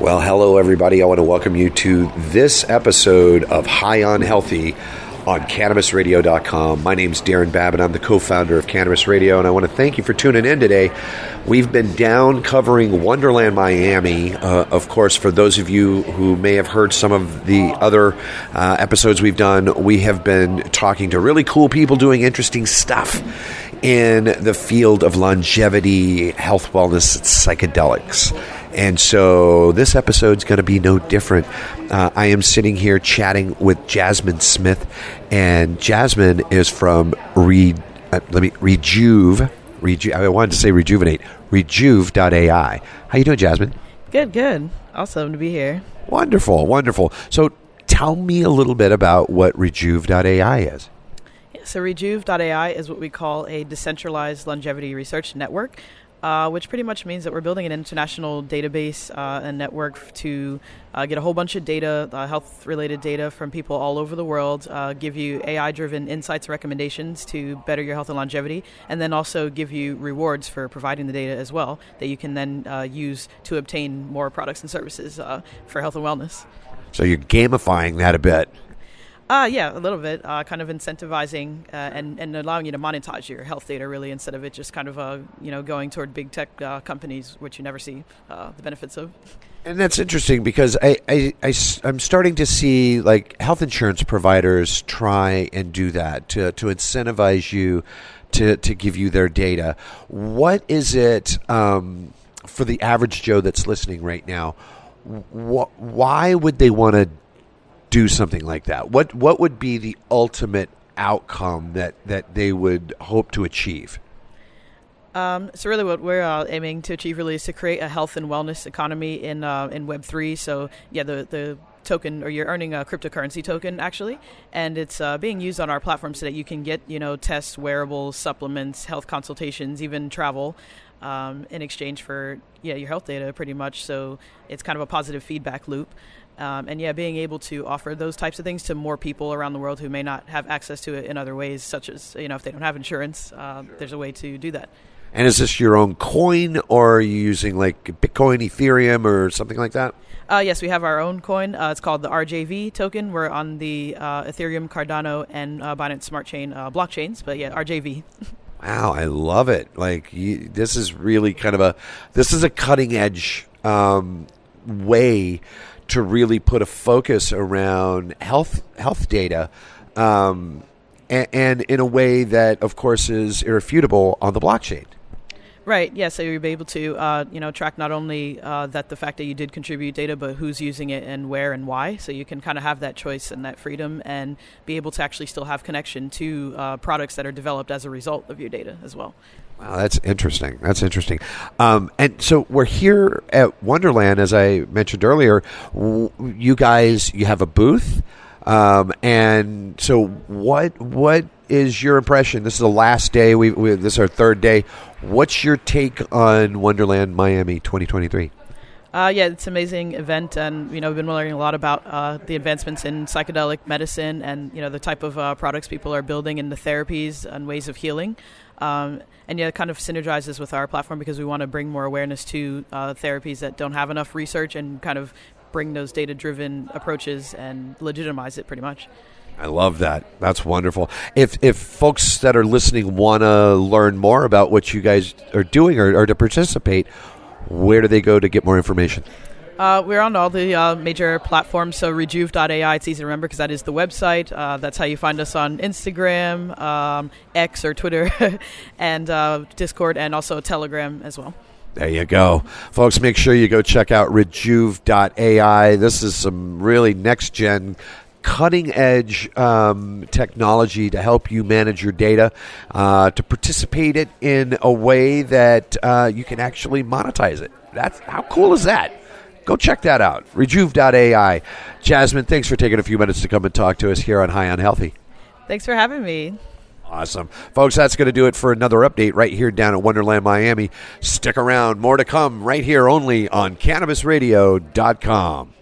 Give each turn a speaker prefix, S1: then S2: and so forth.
S1: Well, hello, everybody. I want to welcome you to this episode of High on Healthy on CannabisRadio.com. My name's Darren Babin. I'm the co founder of Cannabis Radio, and I want to thank you for tuning in today. We've been down covering Wonderland Miami. Uh, of course, for those of you who may have heard some of the other uh, episodes we've done, we have been talking to really cool people doing interesting stuff in the field of longevity, health, wellness, psychedelics. And so this episode's going to be no different. Uh, I am sitting here chatting with Jasmine Smith, and Jasmine is from Re, uh, let me Rejuve. Reju- I wanted to say rejuvenate. Rejuve.ai. How you doing, Jasmine?
S2: Good, good. Awesome to be here.
S1: Wonderful, wonderful. So tell me a little bit about what Rejuve.ai is.
S2: So Rejuve.ai is what we call a decentralized longevity research network uh, which pretty much means that we're building an international database uh, and network to uh, get a whole bunch of data, uh, health related data from people all over the world, uh, give you AI driven insights and recommendations to better your health and longevity, and then also give you rewards for providing the data as well that you can then uh, use to obtain more products and services for health and wellness.
S1: So you're gamifying that a bit.
S2: Uh, yeah, a little bit. Uh, kind of incentivizing uh, and, and allowing you to monetize your health data, really, instead of it just kind of uh, you know going toward big tech uh, companies, which you never see uh, the benefits of.
S1: And that's interesting because I, I, I, am starting to see like health insurance providers try and do that to, to incentivize you to, to give you their data. What is it um, for the average Joe that's listening right now? Wh- why would they want to do something like that? What what would be the ultimate outcome that that they would hope to achieve?
S2: Um, so really, what we're uh, aiming to achieve really is to create a health and wellness economy in uh, in Web three. So yeah, the the token or you're earning a cryptocurrency token actually, and it's uh, being used on our platform so that you can get you know tests, wearables, supplements, health consultations, even travel. Um, in exchange for yeah your health data pretty much so it's kind of a positive feedback loop um, and yeah, being able to offer those types of things to more people around the world who may not have access to it in other ways, such as you know if they don't have insurance, uh, sure. there's a way to do that.
S1: And is this your own coin, or are you using like Bitcoin, Ethereum, or something like that?
S2: Uh, yes, we have our own coin. Uh, it's called the RJV token. We're on the uh, Ethereum, Cardano, and uh, Binance Smart Chain uh, blockchains. But yeah, RJV.
S1: wow, I love it. Like you, this is really kind of a this is a cutting edge um, way to really put a focus around health health data, um, and, and, in a way that, of course, is irrefutable on the blockchain.
S2: Right. Yeah. So you'll be able to, uh, you know, track not only uh, that the fact that you did contribute data, but who's using it and where and why. So you can kind of have that choice and that freedom, and be able to actually still have connection to uh, products that are developed as a result of your data as well.
S1: Wow, that's interesting. That's interesting. Um, and so we're here at Wonderland, as I mentioned earlier. You guys, you have a booth, um, and so what? What is your impression? This is the last day. We, we this is our third day. What's your take on Wonderland Miami 2023?
S2: Uh, yeah, it's an amazing event, and you know, we've been learning a lot about uh, the advancements in psychedelic medicine, and you know, the type of uh, products people are building, and the therapies and ways of healing. Um, and yeah, it kind of synergizes with our platform because we want to bring more awareness to uh, therapies that don't have enough research and kind of bring those data driven approaches and legitimize it pretty much.
S1: I love that. That's wonderful. If if folks that are listening want to learn more about what you guys are doing or, or to participate, where do they go to get more information?
S2: Uh, we're on all the uh, major platforms, so rejuve.ai, it's easy to remember because that is the website. Uh, that's how you find us on Instagram, um, X or Twitter, and uh, Discord, and also Telegram as well.
S1: There you go. Folks, make sure you go check out rejuve.ai. This is some really next gen cutting edge um, technology to help you manage your data, uh, to participate it in a way that uh, you can actually monetize it. That's how cool is that? Go check that out. Rejuve.ai. Jasmine, thanks for taking a few minutes to come and talk to us here on High on Healthy.
S2: Thanks for having me.
S1: Awesome. Folks, that's going to do it for another update right here down at Wonderland Miami. Stick around. More to come right here only on CannabisRadio.com.